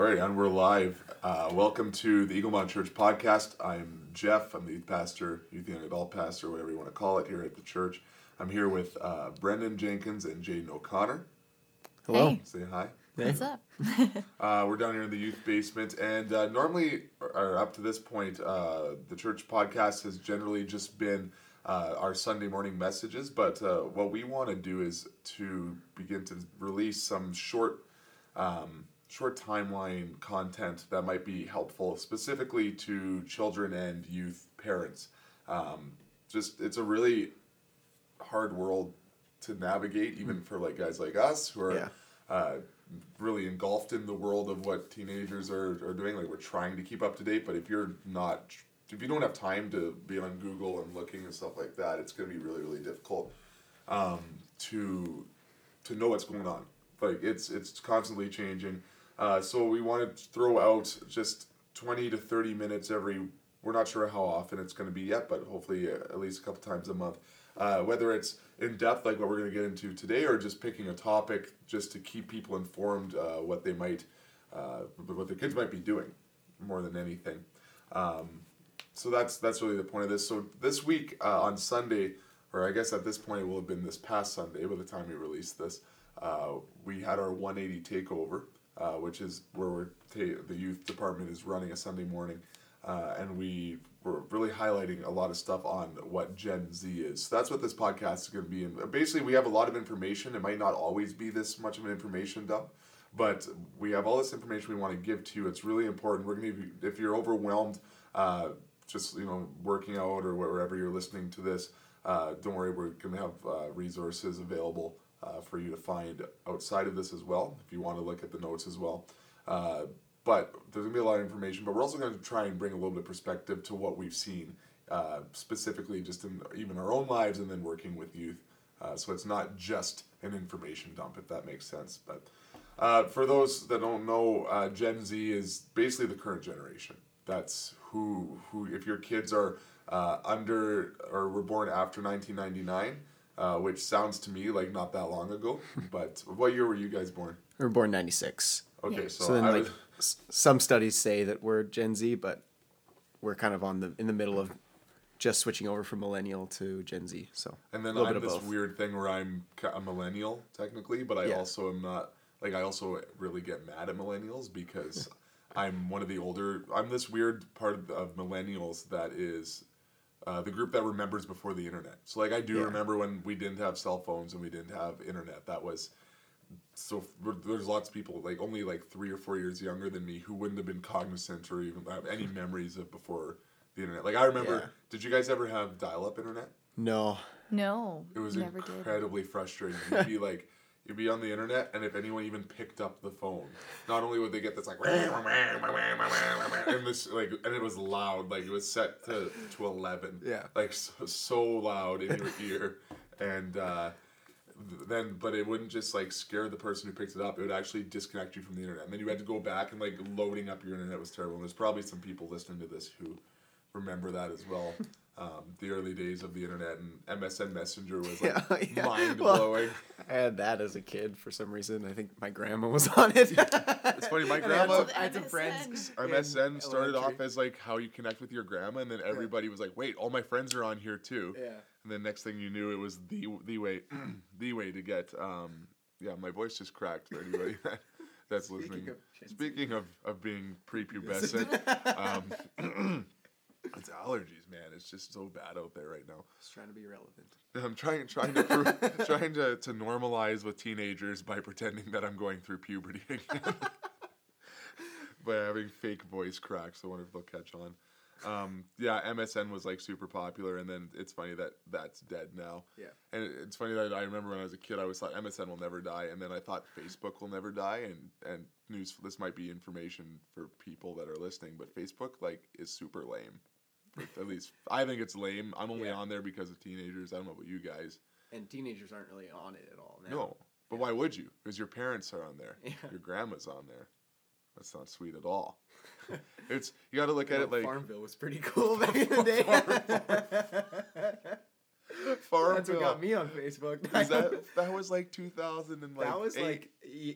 All right, and we're live. Uh, welcome to the Eaglemont Church podcast. I'm Jeff. I'm the youth pastor, youth young adult pastor, whatever you want to call it, here at the church. I'm here with uh, Brendan Jenkins and Jaden O'Connor. Hello. Hey. Say hi. What's up? uh, we're down here in the youth basement, and uh, normally, or up to this point, uh, the church podcast has generally just been uh, our Sunday morning messages. But uh, what we want to do is to begin to release some short. Um, short timeline content that might be helpful specifically to children and youth parents. Um, just it's a really hard world to navigate, even mm. for like guys like us who are yeah. uh, really engulfed in the world of what teenagers are, are doing. Like we're trying to keep up to date, but if you're not, if you don't have time to be on Google and looking and stuff like that, it's going to be really really difficult um, to to know what's going on. Like it's it's constantly changing. Uh, so we want to throw out just 20 to 30 minutes every, we're not sure how often it's going to be yet, but hopefully uh, at least a couple times a month. Uh, whether it's in depth like what we're going to get into today or just picking a topic just to keep people informed uh, what they might, uh, what the kids might be doing more than anything. Um, so that's that's really the point of this. So this week uh, on Sunday, or I guess at this point it will have been this past Sunday by the time we released this, we had our 180 takeover uh, which is where ta- the youth department is running a Sunday morning, uh, and we were really highlighting a lot of stuff on what Gen Z is. So that's what this podcast is going to be. And basically, we have a lot of information. It might not always be this much of an information dump, but we have all this information we want to give to you. It's really important. We're going to, if you're overwhelmed, uh, just you know, working out or wherever you're listening to this. Uh, don't worry, we're going to have uh, resources available uh, for you to find outside of this as well, if you want to look at the notes as well. Uh, but there's going to be a lot of information, but we're also going to try and bring a little bit of perspective to what we've seen, uh, specifically just in even our own lives and then working with youth. Uh, so it's not just an information dump, if that makes sense. But uh, for those that don't know, uh, Gen Z is basically the current generation. That's who, who if your kids are under or were born after 1999, uh, which sounds to me like not that long ago. but what year were you guys born? We were born '96. Okay, so, so then I like was... some studies say that we're Gen Z, but we're kind of on the in the middle of just switching over from millennial to Gen Z. So and then I'm this both. weird thing where I'm a millennial technically, but I yeah. also am not like I also really get mad at millennials because I'm one of the older. I'm this weird part of, of millennials that is uh, the group that remembers before the internet. So like I do yeah. remember when we didn't have cell phones and we didn't have internet. That was so there's lots of people like only like three or four years younger than me who wouldn't have been cognizant or even have any memories of before the internet. Like I remember, yeah. did you guys ever have dial-up internet? No. No. It was incredibly did. frustrating. You'd be like You'd be on the internet, and if anyone even picked up the phone, not only would they get this like, and this like, and it was loud, like it was set to to eleven, yeah, like so, so loud in your ear, and uh, then but it wouldn't just like scare the person who picked it up; it would actually disconnect you from the internet, and then you had to go back and like loading up your internet was terrible. And there's probably some people listening to this who remember that as well um, the early days of the internet and MSN Messenger was like yeah, yeah. mind blowing. Well, I had that as a kid for some reason. I think my grandma was on it. it's funny, my grandma. I had some friends. MSN started off as like how you connect with your grandma, and then everybody yeah. was like, "Wait, all my friends are on here too." Yeah. And then next thing you knew, it was the the way the way to get. Um, yeah, my voice just cracked for anybody that's Speaking listening. Of Speaking of, of being prepubescent. um, it's allergies, man. It's just so bad out there right now. Just trying to be relevant. I'm trying trying to prove, trying to, to normalize with teenagers by pretending that I'm going through puberty again. by having fake voice cracks. I wonder if they'll catch on. Um, yeah, MSN was like super popular, and then it's funny that that's dead now. Yeah. And it's funny that I remember when I was a kid, I was thought MSN will never die, and then I thought Facebook will never die, and and news. This might be information for people that are listening, but Facebook like is super lame. At least I think it's lame. I'm only yeah. on there because of teenagers. I don't know about you guys. And teenagers aren't really on it at all now. No, but yeah. why would you? Because your parents are on there. Yeah. Your grandma's on there. That's not sweet at all. it's you got to look you at know, it like Farmville was pretty cool back in the day. Farmville. That's what got me on Facebook. That that was like 2000 and like that was eight. like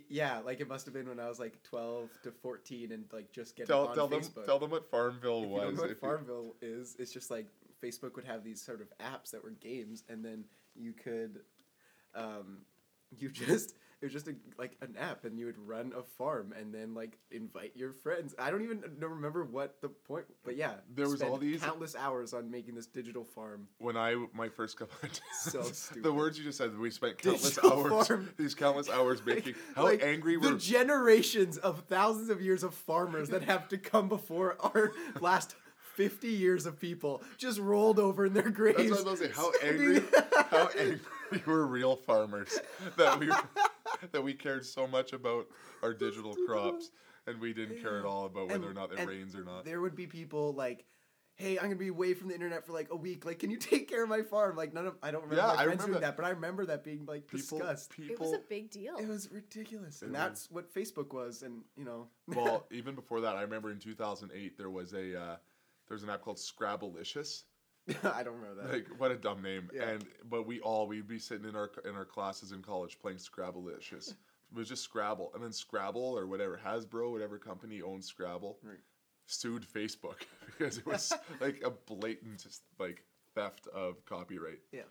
yeah, like it must have been when I was like twelve to fourteen and like just getting tell on tell them Facebook. tell them what Farmville you was. don't know what if you- Farmville is, it's just like Facebook would have these sort of apps that were games, and then you could, um, you just it was just a, like an app, and you would run a farm, and then like invite your friends. I don't even remember what the point, but yeah, There was all these- countless hours on making this digital farm. when I my first couple of So the words you just said we spent countless Digital hours farm. these countless hours making how Like, angry the were generations of thousands of years of farmers that have to come before our last 50 years of people just rolled over in their graves. That's what I was to say. How angry, how angry were real farmers that we that we cared so much about our digital crops, and we didn't care at all about whether or not it rains or not. There would be people like, "Hey, I'm gonna be away from the internet for like a week. Like, can you take care of my farm?" Like, none of I don't remember Yeah, my I friends remember doing that. that, but I remember that being like People, discussed. It was a big deal. It was ridiculous, and It that's what Facebook was, and you know. well, even before that, I remember in 2008 there was a uh, there was an app called Scrabblelicious. I don't remember that. Like what a dumb name. Yeah. And but we all we'd be sitting in our in our classes in college playing Scrabblelicious. it was just Scrabble, and then Scrabble or whatever Hasbro, whatever company owns Scrabble, Right. sued Facebook because it was like a blatant like theft of copyright. yeah.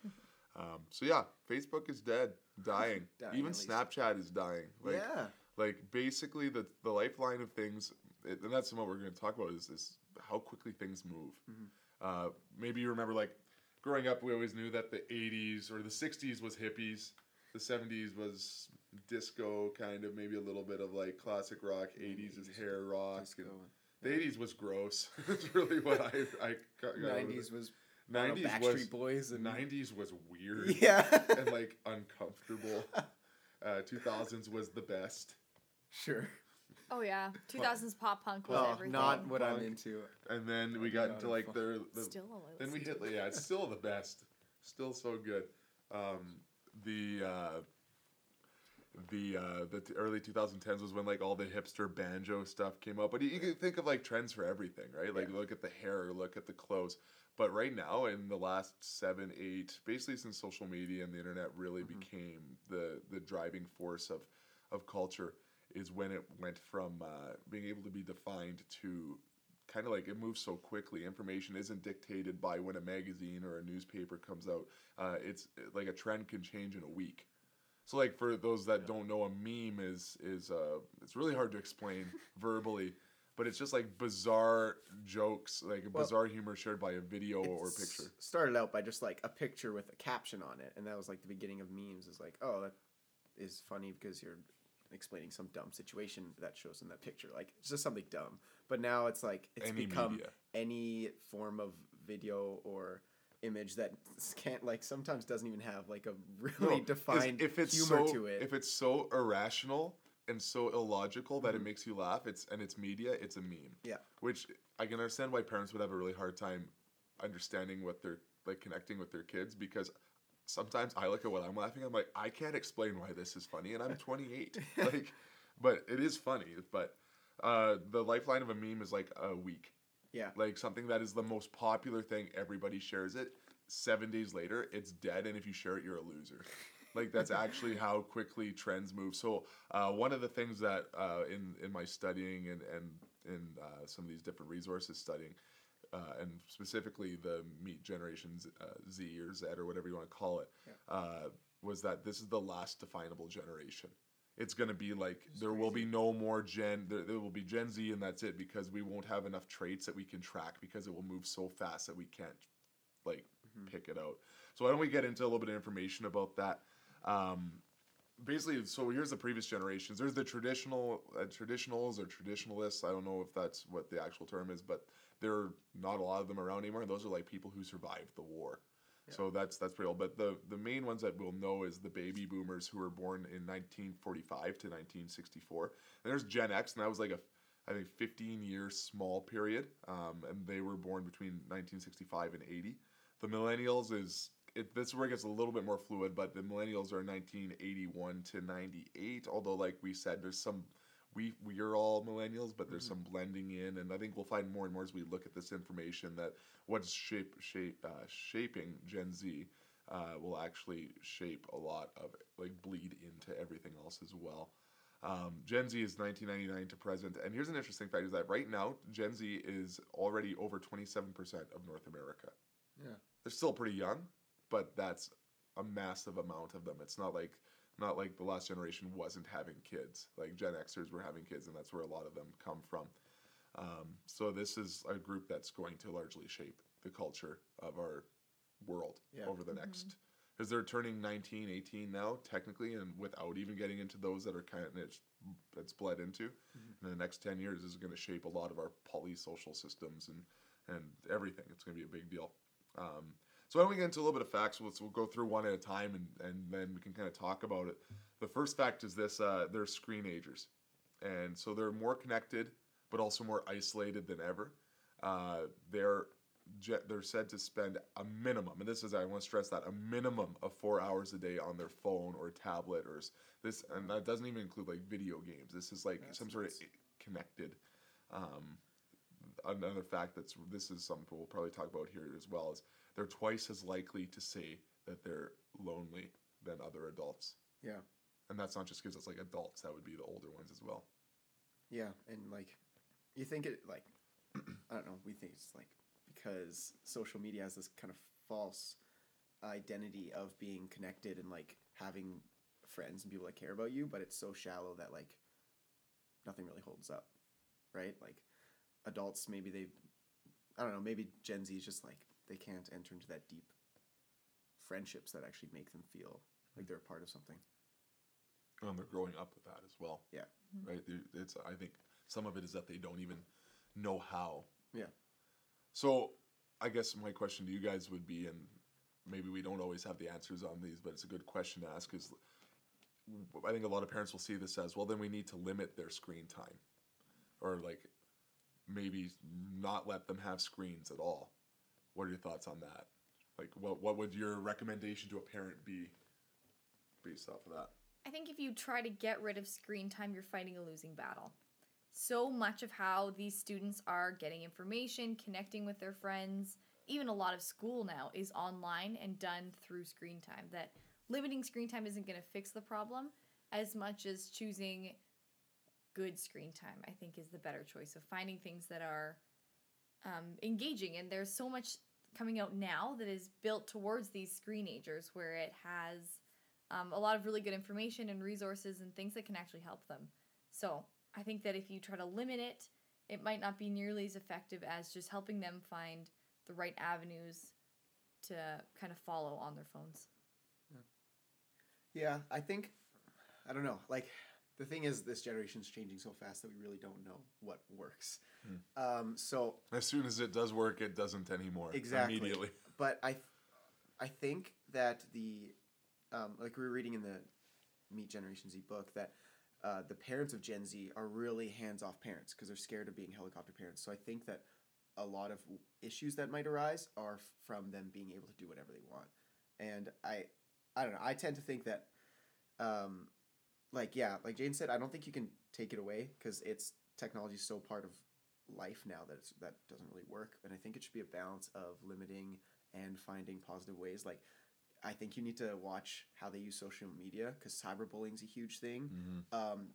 Um, so yeah, Facebook is dead, dying. Dying, Even. Snapchat is dying. Like, Yeah. Like basically, the the lifeline of things, it, and that's what we're going to talk about is is how quickly things move. Mm-hmm. Uh, maybe you remember like growing up, we always knew that the '80s or the '60s was hippies. The '70s was disco, kind of maybe a little bit of like classic rock. '80s is hair rock. And the '80s was gross. That's really what I I got. got out of it. 90s was I don't know, 90s Backstreet was Boys and 90s was weird Yeah. and like uncomfortable. Uh, 2000s was the best, sure. Oh yeah, 2000s pop punk was Well, everything. not what I'm into. and then we got into like fun- the, the Still all then we listen hit yeah it's still the best, still so good. Um, the uh, the uh, the t- early 2010s was when like all the hipster banjo stuff came up. But you, you can think of like trends for everything, right? Like Yeah. look at the hair, look at the clothes. But right now, in the last seven, eight, basically since social media and the internet really Mm-hmm. became the the driving force of of culture, is when it went from uh, being able to be defined to kind of like it moves so quickly. Information isn't dictated by when a magazine or a newspaper comes out. Uh, it's like a trend can change in a week. So like for those that don't know, a meme is is uh, it's really hard to explain verbally, but it's just like bizarre jokes, like Well, bizarre humor shared by a video or picture. Started out by just like a picture with a caption on it, and that was like the beginning of memes. Is like, oh, that is funny because you're explaining some dumb situation that shows in that picture. Like it's just something dumb. But now it's like it's Any become media. any form of video or image that can't like sometimes doesn't even have like a really No, defined if it's humor so, to it. If it's so irrational and so illogical that it Mm-hmm. makes you laugh, it's and it's media, it's a meme. Yeah. Which I can understand why parents would have a really hard time understanding what they're like connecting with their kids because sometimes I look at what I'm laughing, I'm like, I can't explain why this is funny, and I'm 28. like, but it is funny. But uh, the lifeline of a meme is like a week. yeah. Like something that is the most popular thing, everybody shares it. Seven days later, it's dead, and if you share it, you're a loser. Like that's actually how quickly trends move. So uh, one of the things that uh, in in my studying and and in uh, some of these different resources studying, uh, and specifically the Meet Generations uh, Z or Z or whatever you want to call it, uh, was that this is the last definable generation. It's going to be like there will be no more Gen. There, there will be Gen Z, and that's it because we won't have enough traits that we can track because it will move so fast that we can't like pick it out. So why don't we get into a little bit of information about that? Um, basically, so here's the previous generations. There's the traditional uh, traditionals or traditionalists. I don't know if that's what the actual term is, but there are not a lot of them around anymore. Those are like people who survived the war. So that's that's pretty old. But the the main ones that we'll know is the baby boomers who were born in 1945 to 1964. And there's Gen X, and that was like a I think 15 year small period, um, and they were born between 1965 and 80. The millennials is it, this is where it gets a little bit more fluid, but the millennials are 1981 to 98. Although, like we said, there's some we we are all millennials, but there's some blending in, and I think we'll find more and more as we look at this information that what's shape shape uh, shaping Gen Z uh, will actually shape a lot of it, like bleed into everything else as well. Um, Gen Z is 1999 to present, and here's an interesting fact: is that right now Gen Z is already over 27% of North America. Yeah. They're still pretty young, but that's a massive amount of them. It's not like not like the last generation wasn't having kids. Like Gen Xers were having kids, and that's where a lot of them come from. Um, so this is a group that's going to largely shape the culture of our world Yeah. over the next because they're turning 19 18 now technically and without even getting into those that are kind of it's, it's bled into in the next 10 years this is going to shape a lot of our polysocial systems and and everything it's going to be a big deal um, so why don't we get into a little bit of facts? We'll, we'll go through one at a time and, and then we can kind of talk about it. The first fact is this uh, they're screenagers and so they're more connected but also more isolated than ever. Uh, they're they're said to spend a minimum, and this is I want to stress that a minimum of four hours a day on their phone or tablet or this, and that doesn't even include like video games. This is like That's some sort of connected. Um, another fact that's this is something we'll probably talk about here as well is they're twice as likely to say that they're lonely than other adults, Yeah. and that's not just because it's like adults; that would be the older ones as well. Yeah, and like, you think it like, I don't know. We think it's like because social media has this kind of false identity of being connected and like having friends and people that care about you, but it's so shallow that like nothing really holds up, right? Like adults, maybe they, I don't know, maybe Gen Z is just like they can't enter into that deep friendships that actually make them feel like they're a part of something. And they're growing up with that as well. Yeah. Mm-hmm. Right. It's. I think some of it is that they don't even know how. Yeah. So, I guess my question to you guys would be, and maybe we don't always have the answers on these, but it's a good question to ask. Is I think a lot of parents will see this as well. Then we need to limit their screen time, or like maybe not let them have screens at all. What are your thoughts on that? Like, what what would your recommendation to a parent be based off of that? I think if you try to get rid of screen time, you're fighting a losing battle. So much of how these students are getting information, connecting with their friends, even a lot of school now is online and done through screen time. That limiting screen time isn't going to fix the problem as much as choosing good screen time, I think, is the better choice of finding things that are um, engaging. And there's so much coming out now that is built towards these screenagers where it has um, a lot of really good information and resources and things that can actually help them. So I think that if you try to limit it, it might not be nearly as effective as just helping them find the right avenues to kind of follow on their phones. Yeah, I think I don't know. Like the thing is, this generation's changing so fast that we really don't know what works. Um, so, As soon as it does work, it doesn't anymore. Exactly. Immediately. but I, I think that the, um, like we were reading in the Meet Generation Z book that uh, the parents of Gen Z are really hands-off parents because they're scared of being helicopter parents. So I think that a lot of issues that might arise are from them being able to do whatever they want. And I, I don't know. I tend to think that, um, like yeah, like Jane said, I don't think you can take it away because it's technology is so part of life now that it's, that doesn't really work. And I think it should be a balance of limiting and finding positive ways. Like I think you need to watch how they use social media because cyberbullying is a huge thing. Um,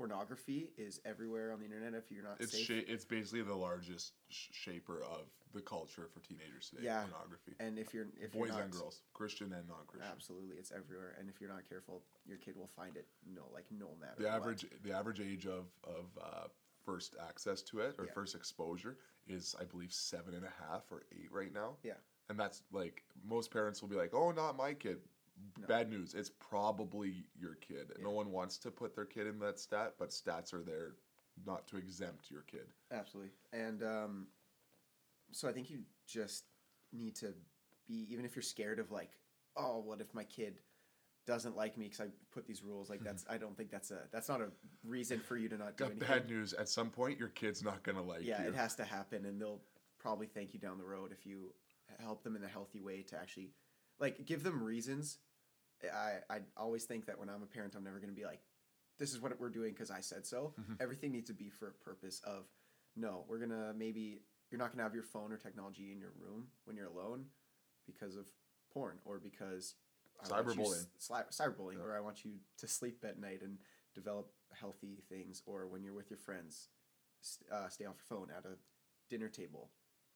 pornography is everywhere on the internet if you're not It's safe. sha- it's basically the largest sh- shaper of the culture for teenagers today. Yeah. Pornography. and if you're if Boys you're not, and girls, Christian and non-Christian. absolutely, it's everywhere. And if you're not careful, your kid will find it. No, like no matter The what. average the average age of of uh, first access to it or Yeah. first exposure is I believe seven and a half or eight right now. Yeah. And that's like most parents will be like, "Oh, not my kid." No. Bad news. It's probably your kid. No one wants to put their kid in that stat, but stats are there not to exempt your kid. Absolutely. And um, so I think you just need to be, even if you're scared of like, oh, what if my kid doesn't like me because I put these rules? Like that's, I don't think that's a, that's not a reason for you to not do Got anything. bad news. At some point, your kid's not gonna like yeah, you. it has to happen, and they'll probably thank you down the road if you help them in a healthy way to actually, like, give them reasons. I I always think that when I'm a parent, I'm never going to be like, this is what we're doing because I said so. Everything needs to be for a purpose of, no, we're gonna maybe you're not gonna have your phone or technology in your room when you're alone because of porn or because I want you Cyberbullying. cyberbullying, Yeah. or I want you to sleep at night and develop healthy things, or when you're with your friends, uh, stay off your phone at a dinner table,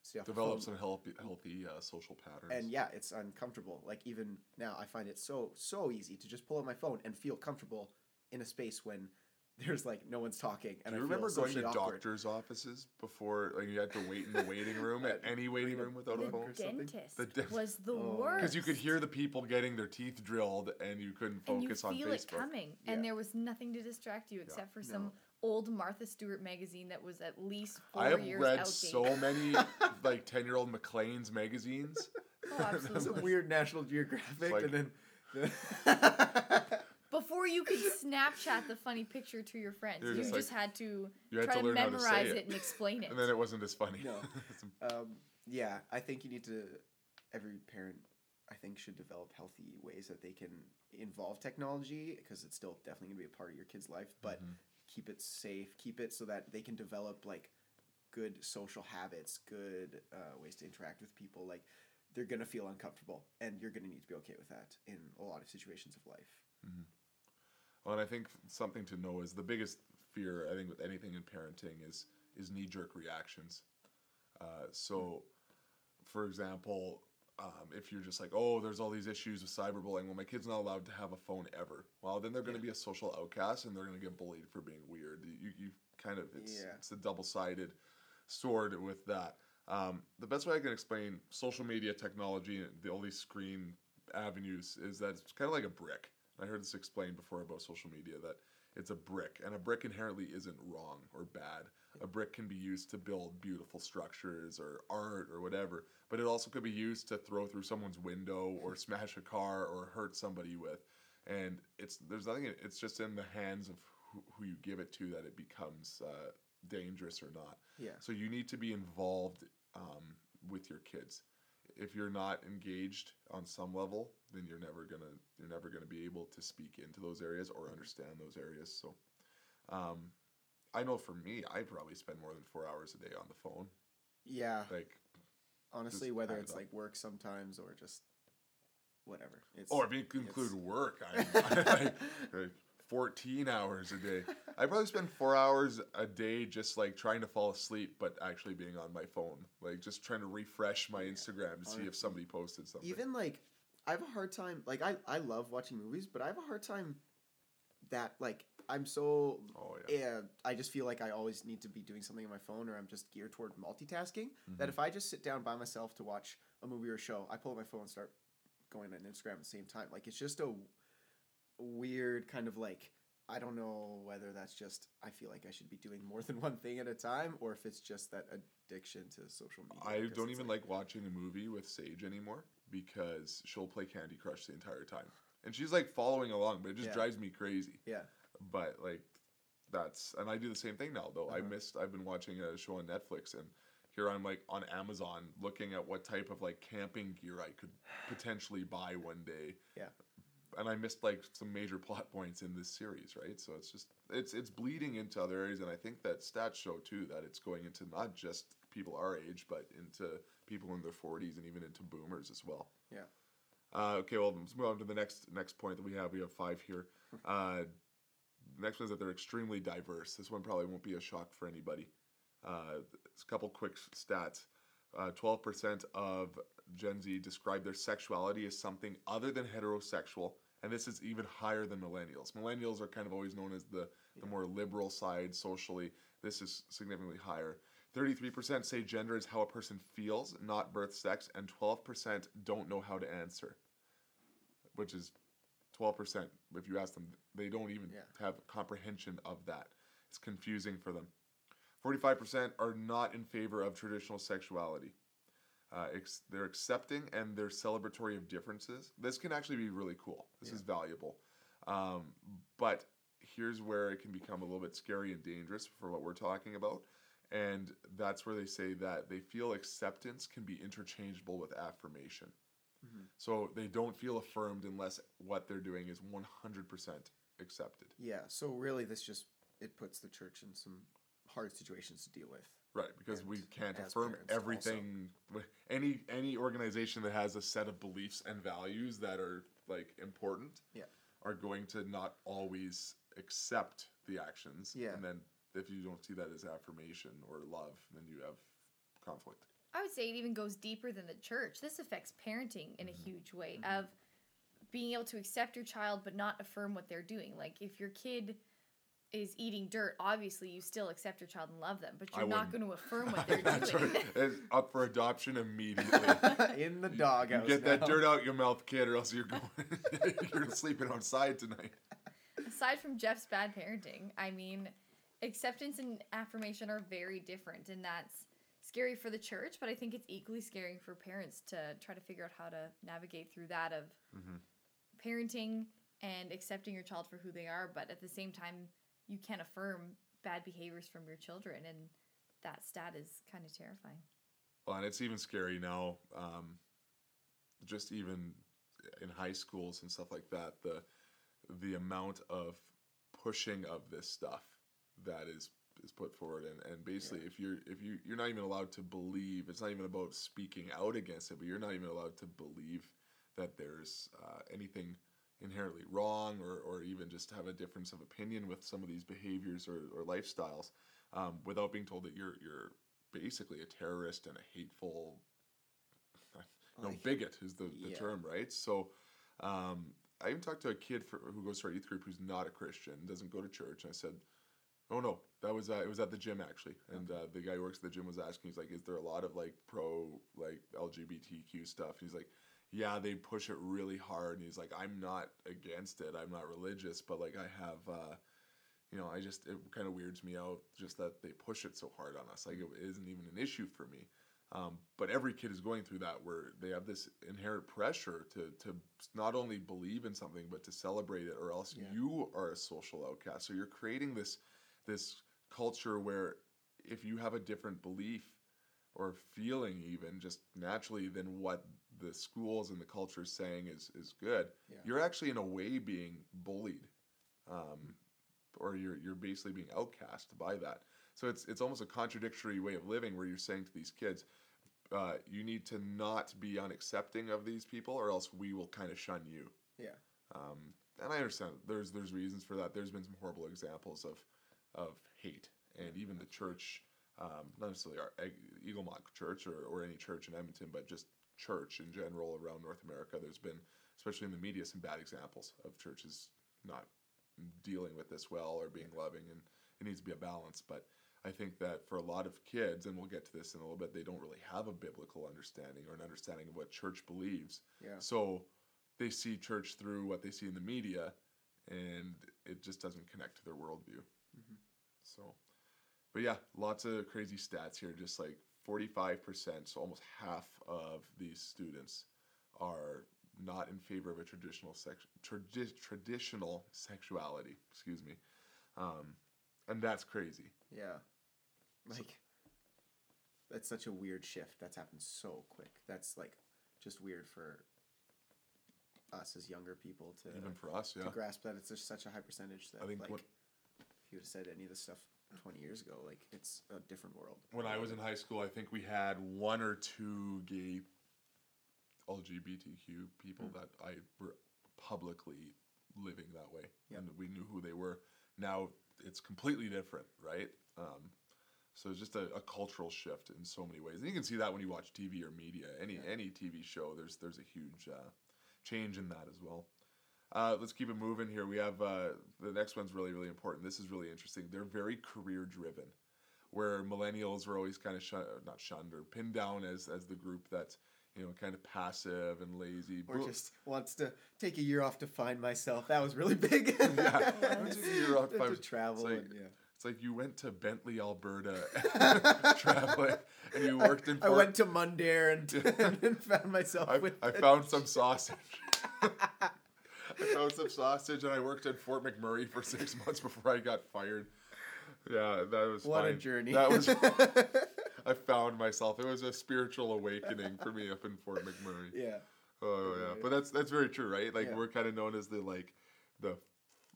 stay off your Develop some healthy, healthy uh, social patterns. and yeah, it's uncomfortable. Like even now, I find it so so easy to just pull out my phone and feel comfortable in a space when there's like no one's talking. And Do you I remember feel going to awkward. doctors' offices before, like you had to wait in the waiting room at any waiting room without a phone? or something? dentist The dent- was the Oh. worst. Because you could hear the people getting their teeth drilled, and you couldn't and you focus on feel it Facebook. coming, Yeah. and there was nothing to distract you except for some No. Old Martha Stewart magazine that was at least four I have years read outdated. so many like ten-year-old Maclean's magazines. Oh, It's a absolutely. weird National Geographic, like- and then. Before you could Snapchat the funny picture to your friends, You're you just just, like- had to You had try to to, learn how to memorize it. it. and explain it. and then it wasn't as funny. No. um, yeah, I think you need to. Every parent, I think, should develop healthy ways that they can involve technology because it's still definitely going to be a part of your kid's life. But Mhm. Keep it safe. Keep it so that they can develop like good social habits, good uh, ways to interact with people. Like they're to feel uncomfortable, and you're to need to be okay with that in a lot of situations of life. Well, and I think something to know is the biggest fear I think with anything in parenting is is knee jerk reactions. Uh, so, for example, um, if you're just like, oh, there's all these issues with cyberbullying. Well, my kid's not allowed to have a phone ever. Well, then they're going to be a social outcast and they're going to get bullied for being weird. You, you kind of it's Yeah. it's a double sided sword with that. Um, the best way I can explain social media technology and the, all these screen avenues is that it's kind of like a brick. I heard this explained before about social media that it's a brick, and a brick inherently isn't wrong or bad. A brick can be used to build beautiful structures or art or whatever, but it also could be used to throw through someone's window or smash a car or hurt somebody with. And it's there's nothing. It's just in the hands of who, who you give it to that it becomes uh, dangerous or not. Yeah. So you need to be involved um, with your kids. If you're not engaged on some level, then you're never gonna you're never gonna be able to speak into those areas or understand those areas. So, um, I know for me, I probably spend more than four hours a day on the phone. Yeah. Like, Honestly, whether it's up. like work sometimes or just whatever. It's, or if you include work, I'm like, like fourteen hours a day. I probably spend four hours a day just like trying to fall asleep, but actually being on my phone, like just trying to refresh my Instagram to see if somebody posted something. even like I have a hard time. Like I I love watching movies, but I have a hard time that like I'm so oh yeah. I just feel like I always need to be doing something on my phone, or I'm just geared toward multitasking. That Mhm. if I just sit down by myself to watch a movie or a show, I pull out my phone and start going on Instagram at the same time. Like it's just a weird kind of like I don't know whether that's just I feel like I should be doing more than one thing at a time, or if it's just that addiction to social media. I don't even like watching a movie with Sage anymore because she'll play Candy Crush the entire time. And she's like following along, but it just Yeah. drives me crazy. yeah But like that's and I do the same thing now though. I Uh-huh. missed I've been watching a show on Netflix and here I'm like on Amazon looking at what type of like camping gear I could potentially buy one day. Yeah. And I missed like some major plot points in this series, right? So it's just it's it's bleeding into other areas and I think that stats show too that it's going into not just people our age, but into people in their forties and even into boomers as well. Yeah. Uh, okay, well let's move on to the next next point that we have. We have five here. Uh, next one is that they're extremely diverse. This one probably won't be a shock for anybody. Uh, it's a couple quick stats. Uh, Twelve percent of Gen Z describe their sexuality as something other than heterosexual, and this is even higher than millennials. Millennials are kind of always known as the the more liberal side socially. This is significantly higher. Thirty-three percent say gender is how a person feels, not birth sex, and twelve percent don't know how to answer, which is twelve percent. If you ask them, they don't even Yeah. have comprehension of that. It's confusing for them. Forty-five percent are not in favor of traditional sexuality. Uh, ex- they're accepting and they're celebratory of differences. This can actually be really cool. This Yeah. is valuable. Um, but here's where it can become a little bit scary and dangerous for what we're talking about. And that's where they say that they feel acceptance can be interchangeable with affirmation. Mhm. So they don't feel affirmed unless what they're doing is 100% accepted. Yeah, so really, this just it puts the church in some hard situations to deal with. Right, because we can't affirm parents also. everything. Any any organization that has a set of beliefs and values that are like important, Yeah. are going to not always accept the actions. Yeah. and then if you don't see that as affirmation or love, then you have conflict. I would say it even goes deeper than the church. This affects parenting in a mm-hmm. huge way mm-hmm. of being able to accept your child but not affirm what they're doing. Like if your kid is eating dirt, obviously you still accept your child and love them, but you're not wouldn't. going to affirm what they're That's doing. right. It's up for adoption immediately. in the doghouse. you get that dirt out your mouth, kid, or else you're going. you're sleeping outside tonight. Aside from Jeff's bad parenting, I mean, acceptance and affirmation are very different, and that's scary for the church, but I think it's equally scary for parents to try to figure out how to navigate through that of parenting and accepting your child for who they are, but at the same time, you can't affirm bad behaviors from your children, and that stat is kind of terrifying. Well, and it's even scary now. Um, just even in high schools and stuff like that, the the amount of pushing of this stuff that is is put forward, and, and basically, if you're if you you're not even allowed to believe, it's not even about speaking out against it, but you're not even allowed to believe that there's uh, anything inherently wrong or, or even just have a difference of opinion with some of these behaviors or, or lifestyles um, without being told that you're you're basically a terrorist and a hateful no Like, bigot is the, the yeah. term right? So um, i even talked to a kid for, who goes to our youth group who's not a christian doesn't go to church and i said oh no was uh, it was at the gym actually. And uh, the guy who works at the gym was asking he's like is there a lot of like pro like lgbtq stuff? He's like yeah they push it really hard. And he's like i'm not against it. I'm not religious but like i have uh you know i just it kind of weirds me out just that they push it so hard on us. Like it isn't even an issue for me. Um, but every kid is going through that where they have this inherent pressure to to not only believe in something but to celebrate it or else Yeah. you are a social outcast. So you're creating this this culture where if you have a different belief or feeling even just naturally than what the schools and the culture is saying is is good Yeah. you're actually in a way being bullied um, or you're you're basically being outcast by that so it's it's almost a contradictory way of living where you're saying to these kids uh, you need to not be unaccepting of these people or else we will kind of shun you Yeah. um, and I understand there's there's reasons for that. There's been some horrible examples of of hate, and even the church, um, not necessarily our Eg- Eaglemont Church or, or any church in Edmonton, but just church in general around North America. There's been, especially in the media, some bad examples of churches not dealing with this well or being loving, and it needs to be a balance. But I think that for a lot of kids, and we'll get to this in a little bit, they don't really have a biblical understanding or an understanding of what church believes. Yeah. So they see church through what they see in the media, and it just doesn't connect to their worldview. So, but yeah, lots of crazy stats here. Just like 45%, so almost half of these students are not in favor of a traditional sex, tradi- traditional sexuality. Excuse me, um, and that's crazy. Yeah. Like that's such a weird shift. That's happened so quick. That's like just weird for us as younger people to Even for us, yeah. to grasp that it's just such a high percentage that I think like what- you would have said any of this stuff 20 years ago, like it's a different world. When I was in high school, I think we had one or two gay LGBTQ people that I were publicly living that way, Yep. and we knew who they were. Now it's completely different, right? Um, so it's just a, a cultural shift in so many ways, and you can see that when you watch TV or media, any Yeah. any TV show. There's there's a huge uh, change in that as well. Uh, let's keep it moving here. We have uh, the next one's really really important. This is really interesting. They're very career driven, where millennials were always kind of shun- not shunned or pinned down as as the group that's you know kind of passive and lazy. or just wants to take a year off to find myself. That was really big. Yeah. Year off to to find- travel it's like- and, yeah. It's like you went to Bentley, Alberta, traveling, and you worked in. I Fort- went to Mundare and, and found myself I, with I found some sausage. I found some sausage, and I worked at Fort McMurray for six months before I got fired. Yeah, that was what a journey. That was. I found myself. It was a spiritual awakening for me up in Fort McMurray. yeah. Oh yeah, but that's that's very true, right? Like Yeah. we're kind of known as the like the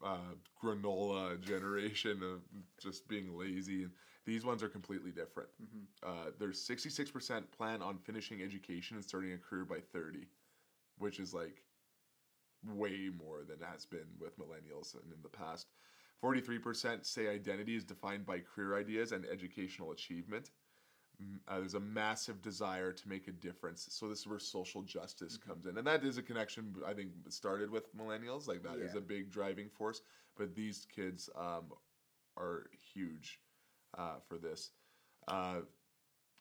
uh, granola generation of just being lazy, and These ones are completely different. Mhm. Uh, there's 66% plan on finishing education and starting a career by 30, which is like way more than has been with millennials and in the past. 43% say identity is defined by career ideas and educational achievement. Uh, there's a massive desire to make a difference. So this is where social justice comes in, and that is a connection. I think started with millennials. Like that is Yeah. a big driving force. But these kids um, are huge uh, for this. Uh,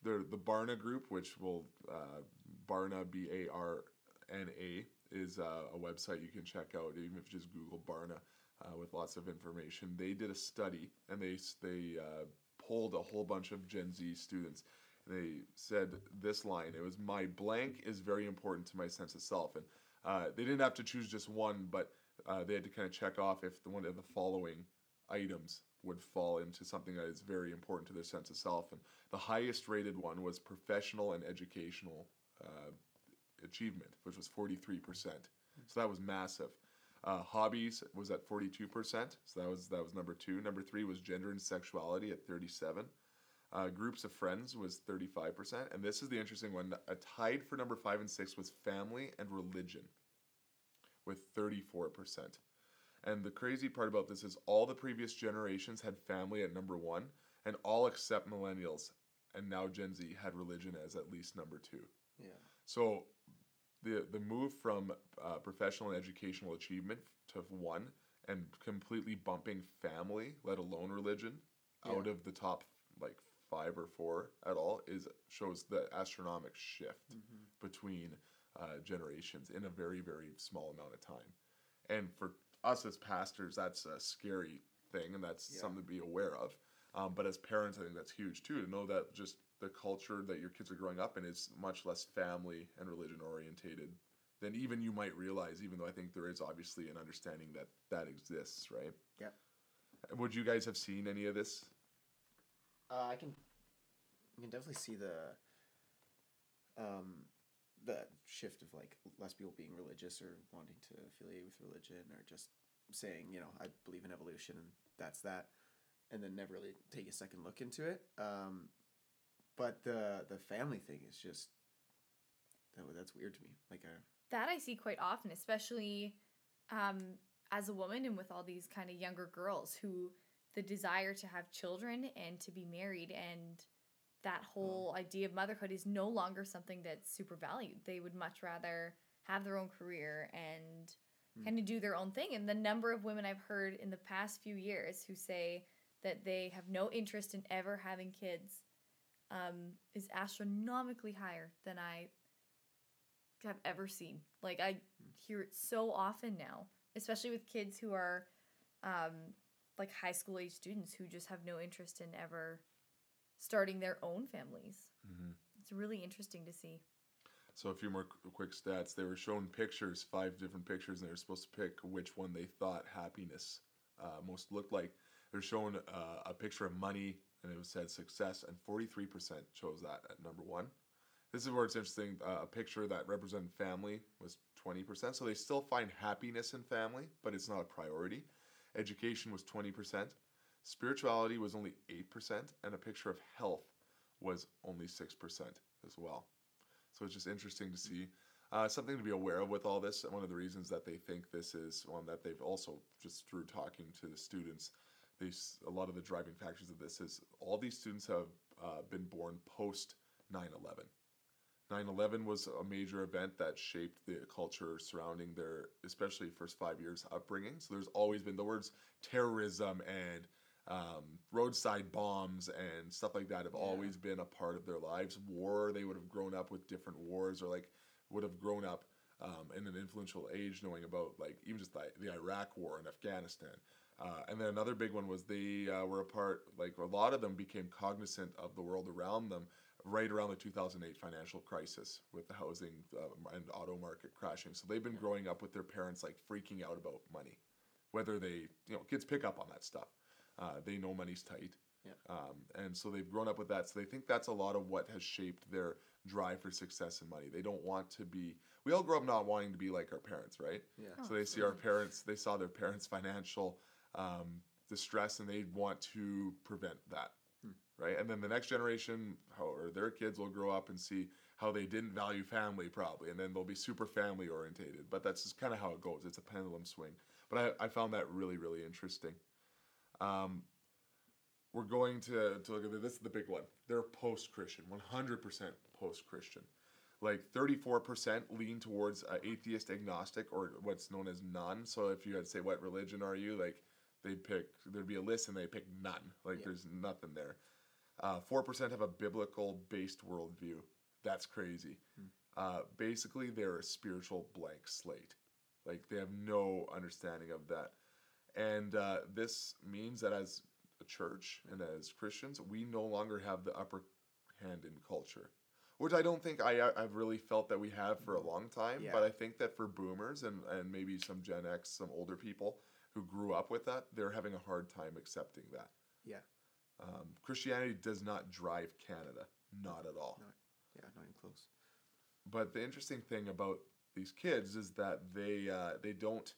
the the Barna Group, which will uh, Barna B A R N A is uh, a website you can check out. Even if you just Google Barna uh, with lots of information, they did a study and they they uh, polled a whole bunch of Gen Z students. They said this line: "It was my blank is very important to my sense of self." And uh, they didn't have to choose just one, but uh, they had to kind of check off if the one of the following items would fall into something that is very important to their sense of self. And the highest rated one was professional and educational uh, achievement, which was 43%. So that was massive. Uh, hobbies was at 42%. So that was that was number two. Number three was gender and sexuality at 37. Uh, groups of friends was 35%. And this is the interesting one. A tied for number five and six was family and religion with 34%. And the crazy part about this is all the previous generations had family at number one, and all except millennials, and now Gen Z had religion as at least number two. Yeah. So the the move from uh, professional and educational achievement to one and completely bumping family, let alone religion, out of the top like five or four at all is shows the astronomic shift between uh, generations in a very very small amount of time. And for us as pastors, that's a scary thing, and that's Yeah. something to be aware of. Um, but as parents, I think that's huge too to know that just the culture that your kids are growing up in is much less family and religion orientated than even you might realize. Even though I think there is obviously an understanding that that exists, right? Yep. Would you guys have seen any of this? Uh, I can, you can definitely see the, um, the shift of like less people being religious or wanting to affiliate with religion or just saying you know I believe in evolution and that's that, and then never really take a second look into it. Um, but the the family thing is just that that's weird to me. Like uh, a That I see quite often, especially um, as a woman and with all these kind of younger girls who the desire to have children and to be married and that whole idea of motherhood is no longer something that's super valued. They would much rather have their own career and kind of do their own thing. And the number of women I've heard in the past few years who say that they have no interest in ever having kids um, is astronomically higher than I have ever seen. Like I hear it so often now, especially with kids who are um, like high school age students who just have no interest in ever starting their own families. Mm-hmm. It's really interesting to see. So a few more qu- quick stats. They were shown pictures, five different pictures, and they were supposed to pick which one they thought happiness uh, most looked like. They're shown uh, a picture of money, and it said success, and 43% chose that at number one. This is where it's interesting. Uh, a picture that represented family was 20%. So they still find happiness in family, but it's not a priority. Education was 20%. Spirituality was only 8%. And a picture of health was only 6% as well. So it's just interesting to see. Uh, something to be aware of with all this. And one of the reasons that they think this is one that they've also just through talking to the students, they s- a lot of the driving factors of this is all these students have uh, been born post 9/11. 9/11 was a major event that shaped the culture surrounding their, especially first five years upbringing. So there's always been the words terrorism and um, roadside bombs and stuff like that have always been a part of their lives. War, they would have grown up with different wars, or like would have grown up um, in an influential age knowing about like even just the, the Iraq War and Afghanistan. Uh, and then another big one was they uh, were a part, like a lot of them became cognizant of the world around them right around the 2008 financial crisis with the housing um, and auto market crashing. So they've been growing up with their parents like freaking out about money, whether they, you know, kids pick up on that stuff. Uh, they know money's tight. Yeah. Um, and so they've grown up with that. So they think that's a lot of what has shaped their drive for success and money. They don't want to be, we all grow up not wanting to be like our parents, right? Yeah. Oh, so they see our parents, they saw their parents' financial um, distress and they want to prevent that. right? And then the next generation, or their kids will grow up and see how they didn't value family probably, and then they'll be super family orientated. But that's just kind of how it goes. It's a pendulum swing. But I, I found that really, really interesting. Um, we're going to, to look at this is the big one. They're post Christian, 100% post Christian. Like 34% lean towards uh, atheist agnostic or what's known as none. So if you had to say, what religion are you? Like they'd pick, there'd be a list and they pick none. Like Yeah. there's nothing there. Uh, 4% have a biblical based worldview. That's crazy. Uh, basically, they're a spiritual blank slate. Like they have no understanding of that. And uh, this means that as a church and as Christians, we no longer have the upper hand in culture, which I don't think I, I've really felt that we have for a long time. Yeah. But I think that for boomers and, and maybe some Gen X, some older people who grew up with that, they're having a hard time accepting that. Yeah. Um, Christianity does not drive Canada, not at all. No. Yeah, not even close. But the interesting thing about these kids is that they uh, they don't.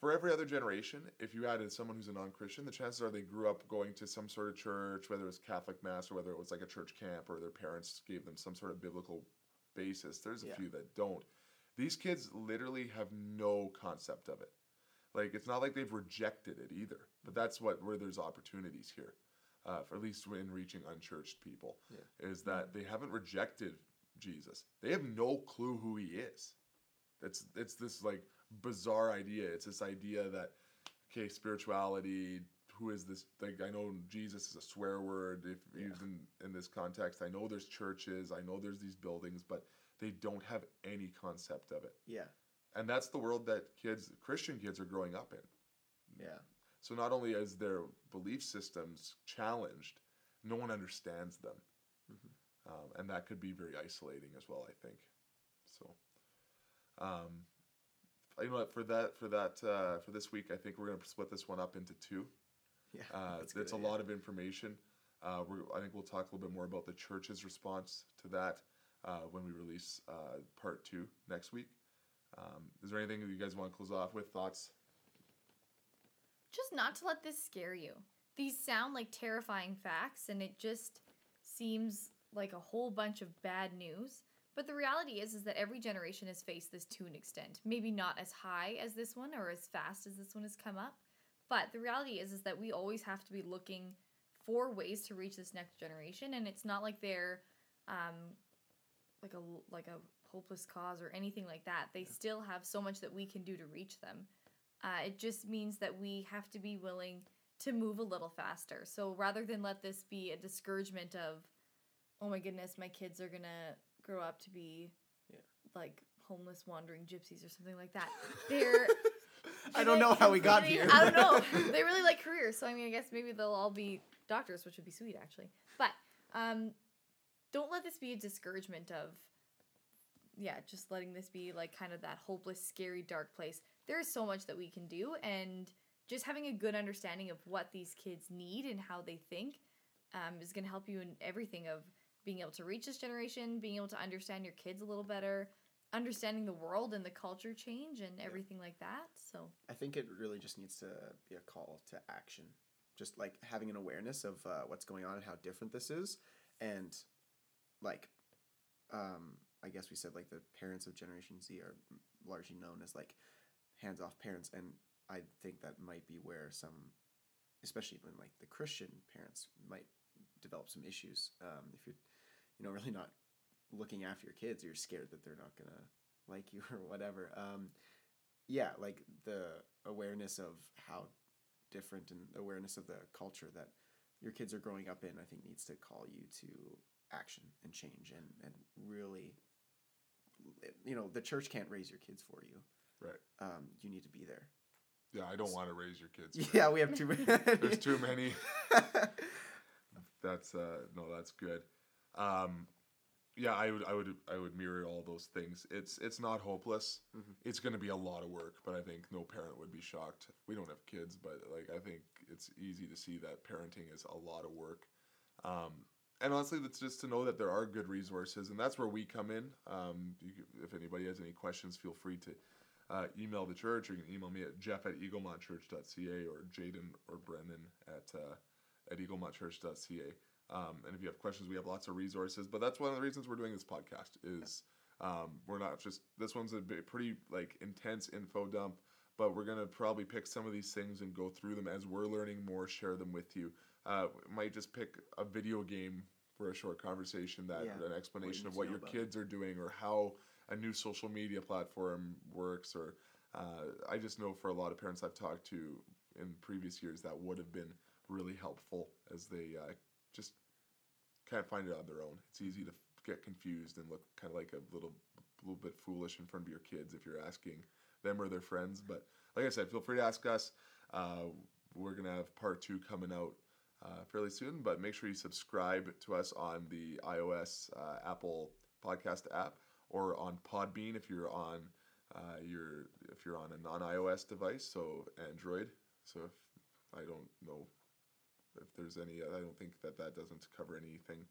For every other generation, if you added someone who's a non-Christian, the chances are they grew up going to some sort of church, whether it was Catholic mass or whether it was like a church camp, or their parents gave them some sort of biblical basis. There's a Yeah. few that don't. These kids literally have no concept of it. Like it's not like they've rejected it either. But that's what where there's opportunities here, uh, for at least in reaching unchurched people, Yeah. is that they haven't rejected Jesus. They have no clue who he is. It's it's this like bizarre idea. It's this idea that okay, spirituality. Who is this? Like I know Jesus is a swear word if Yeah. used in in this context. I know there's churches. I know there's these buildings, but they don't have any concept of it. Yeah. And that's the world that kids, Christian kids, are growing up in. Yeah. So not only is their belief systems challenged, no one understands them, Mhm. um, and that could be very isolating as well. I think. So, um, you know what? For that, for that, uh, for this week, I think we're gonna split this one up into two. Yeah. Uh, that's good it's a idea. lot of information. Uh, we're, I think we'll talk a little bit more about the church's response to that uh, when we release uh, part two next week. Um, is there anything you guys want to close off with? Thoughts? just not to let this scare you. These sound like terrifying facts, and it just seems like a whole bunch of bad news. But the reality is, is that every generation has faced this to an extent. Maybe not as high as this one or as fast as this one has come up, but the reality is, is that we always have to be looking for ways to reach this next generation, and it's not like they're um, like a like a hopeless cause or anything like that. They still have so much that we can do to reach them. Uh, it just means that we have to be willing to move a little faster. So rather than let this be a discouragement of, oh my goodness, my kids are gonna grow up to be Yeah. like homeless wandering gypsies or something like that. They're I don't know how we got here. I don't know. They really like careers, so I mean, I guess maybe they'll all be doctors, which would be sweet actually. But um, don't let this be a discouragement of, yeah, just letting this be like kind of that hopeless, scary, dark place. There is so much that we can do, and just having a good understanding of what these kids need and how they think um, is going to help you in everything of being able to reach this generation, being able to understand your kids a little better, understanding the world and the culture change and everything like that. So I think it really just needs to be a call to action. Just like having an awareness of uh, what's going on and how different this is. And like, um, I guess we said like the parents of Generation Z are largely known as like hands off parents. And I think that might be where some, especially when like the Christian parents might develop some issues. Um, if you're, you know, really not looking after your kids, you're scared that they're not to like you or whatever. Um, yeah, like the awareness of how different and awareness of the culture that your kids are growing up in, I think needs to call you to action and change and, and really, you know, the church can't raise your kids for you. Right. Um, you need to be there. Yeah, I don't want to raise your kids. Yeah, we have too many. There's too many. That's uh no, that's good. Um yeah, I would I would I would mirror all those things. It's it's not hopeless. Mhm. It's going to be a lot of work, but I think no parent would be shocked. We don't have kids, but like I think it's easy to see that parenting is a lot of work. Um and honestly, that's just to know that there are good resources, and that's where we come in. Um, you, if anybody has any questions, feel free to uh, email the church, or you can email me at jeff at eaglemontchurch.ca or Jaden or Brendan at uh, at eaglemontchurch.ca. Um, and if you have questions, we have lots of resources. But that's one of the reasons we're doing this podcast. Is um, we're not just this one's a pretty like intense info dump, but we're gonna probably pick some of these things and go through them as we're learning more, share them with you. Uh, might just pick a video game for a short conversation that Yeah. an explanation What of what your about kids are doing or how a new social media platform works or uh, I just know for a lot of parents I've talked to in previous years that would have been really helpful as they uh, just can't find it on their own. It's easy to get confused and look kind of like a little little bit foolish in front of your kids if you're asking them or their friends. But like I said, feel free to ask us. Uh, we're gonna have part two coming out uh, fairly soon, but make sure you subscribe to us on the iOS uh, Apple Podcast app or on Podbean if you're on uh, your if you're on a non-iOS device, so Android. So if I don't know if there's any, I don't think that that doesn't cover anything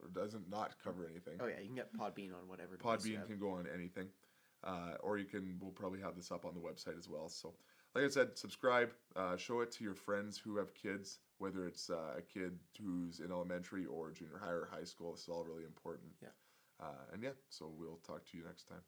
or doesn't not cover anything. Oh yeah, you can get Podbean on whatever. Podbean can go on anything, uh, or you can. We'll probably have this up on the website as well. So, like I said, subscribe, uh, show it to your friends who have kids, whether it's uh, a kid who's in elementary or junior high or high school. This is all really important. Yeah. Uh, and yeah, so we'll talk to you next time.